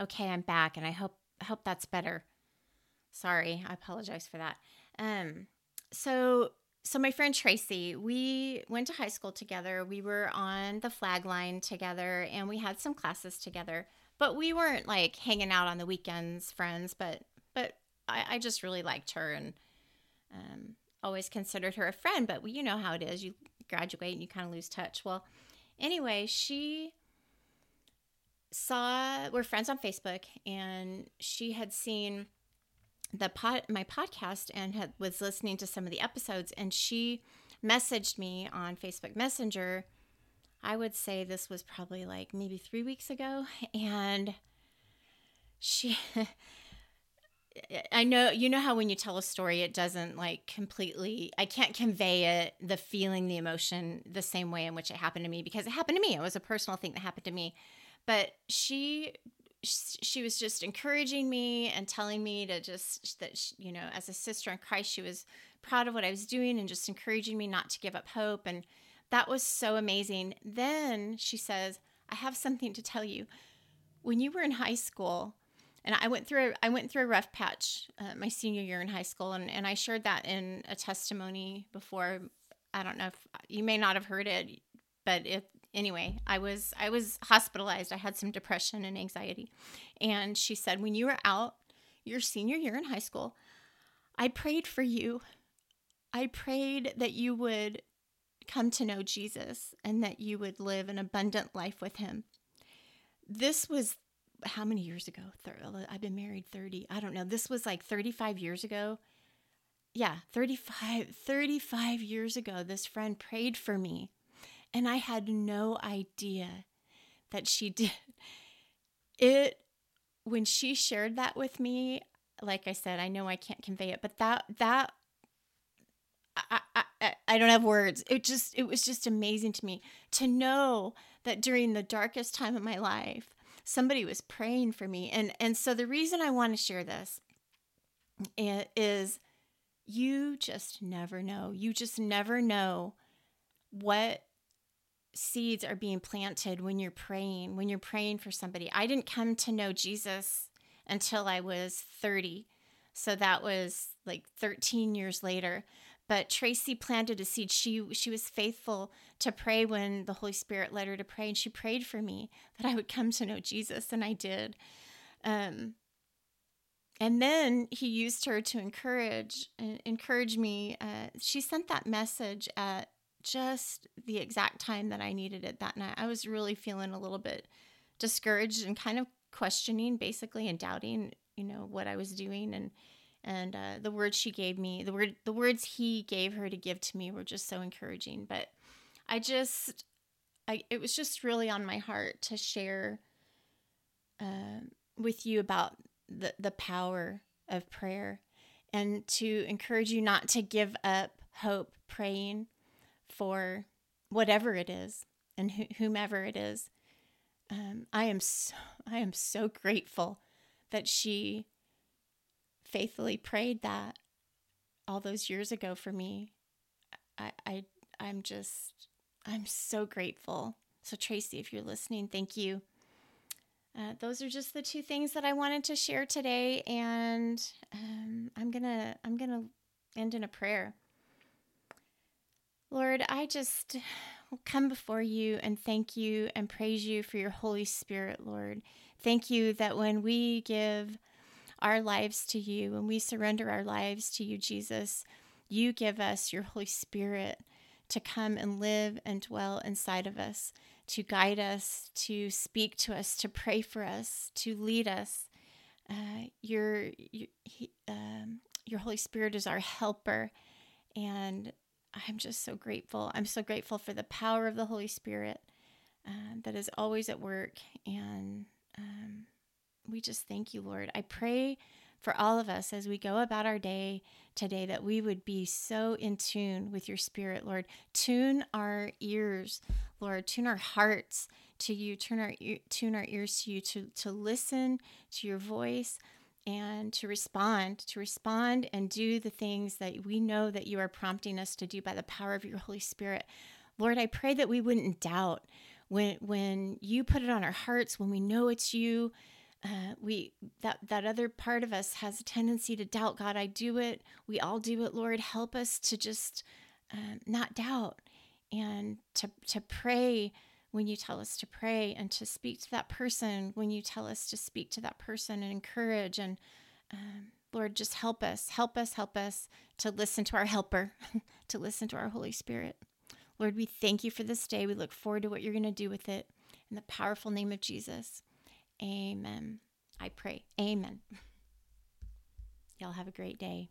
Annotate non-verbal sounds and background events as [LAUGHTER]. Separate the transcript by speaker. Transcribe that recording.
Speaker 1: Okay, I'm back and I hope hope that's better. Sorry, I apologize for that. Um so so my friend Tracy, we went to high school together. We were on the flag line together and we had some classes together. But we weren't like hanging out on the weekends, friends, but but I, I just really liked her and um, always considered her a friend, but you know how it is. You graduate and you kind of lose touch. Well, anyway, she saw we're friends on Facebook, and she had seen the pod my podcast and had was listening to some of the episodes, and she messaged me on Facebook Messenger. I would say this was probably like maybe three weeks ago, [LAUGHS] and she [LAUGHS] I know you know how when you tell a story it doesn't like completely I can't convey it the feeling the emotion the same way in which it happened to me because it happened to me it was a personal thing that happened to me but she she was just encouraging me and telling me to just that she, you know as a sister in Christ she was proud of what I was doing and just encouraging me not to give up hope and that was so amazing then she says I have something to tell you when you were in high school and I went through a, I went through a rough patch uh, my senior year in high school, and, and I shared that in a testimony before. I don't know if you may not have heard it, but it anyway. I was I was hospitalized. I had some depression and anxiety, and she said when you were out your senior year in high school, I prayed for you. I prayed that you would come to know Jesus and that you would live an abundant life with Him. This was how many years ago? I've been married 30. I don't know. This was like 35 years ago. Yeah, 35 35 years ago this friend prayed for me and I had no idea that she [LAUGHS] did. It when she shared that with me, like I said, I know I can't convey it, but that that I, I, I don't have words. It just it was just amazing to me to know that during the darkest time of my life, somebody was praying for me. And and so the reason I want to share this is you just never know. You just never know what seeds are being planted when you're praying, when you're praying for somebody. I didn't come to know Jesus until I was 30. So that was like 13 years later but Tracy planted a seed. She she was faithful to pray when the Holy Spirit led her to pray, and she prayed for me that I would come to know Jesus, and I did. Um, and then he used her to encourage encourage me. Uh, she sent that message at just the exact time that I needed it that night. I was really feeling a little bit discouraged and kind of questioning, basically, and doubting, you know, what I was doing and and uh, the words she gave me the word the words he gave her to give to me were just so encouraging but i just I, it was just really on my heart to share uh, with you about the, the power of prayer and to encourage you not to give up hope praying for whatever it is and wh- whomever it is um, i am so i am so grateful that she faithfully prayed that all those years ago for me. I, I I'm just I'm so grateful. So Tracy, if you're listening, thank you. Uh, those are just the two things that I wanted to share today, and um, I'm gonna I'm gonna end in a prayer. Lord, I just come before you and thank you and praise you for your Holy Spirit, Lord. Thank you that when we give our lives to you, when we surrender our lives to you, Jesus, you give us your Holy Spirit to come and live and dwell inside of us, to guide us, to speak to us, to pray for us, to lead us. Uh, your your, um, your Holy Spirit is our helper, and I'm just so grateful. I'm so grateful for the power of the Holy Spirit uh, that is always at work and um, we just thank you, Lord. I pray for all of us as we go about our day today that we would be so in tune with your spirit, Lord. Tune our ears, Lord. Tune our hearts to you. Turn our tune our ears to you to to listen to your voice and to respond, to respond and do the things that we know that you are prompting us to do by the power of your Holy Spirit. Lord, I pray that we wouldn't doubt when when you put it on our hearts, when we know it's you, uh, we that that other part of us has a tendency to doubt God. I do it. We all do it. Lord, help us to just um, not doubt and to to pray when you tell us to pray and to speak to that person when you tell us to speak to that person and encourage and um, Lord, just help us, help us, help us to listen to our helper, [LAUGHS] to listen to our Holy Spirit. Lord, we thank you for this day. We look forward to what you're going to do with it. In the powerful name of Jesus, amen. I pray. Amen. [LAUGHS] Y'all have a great day.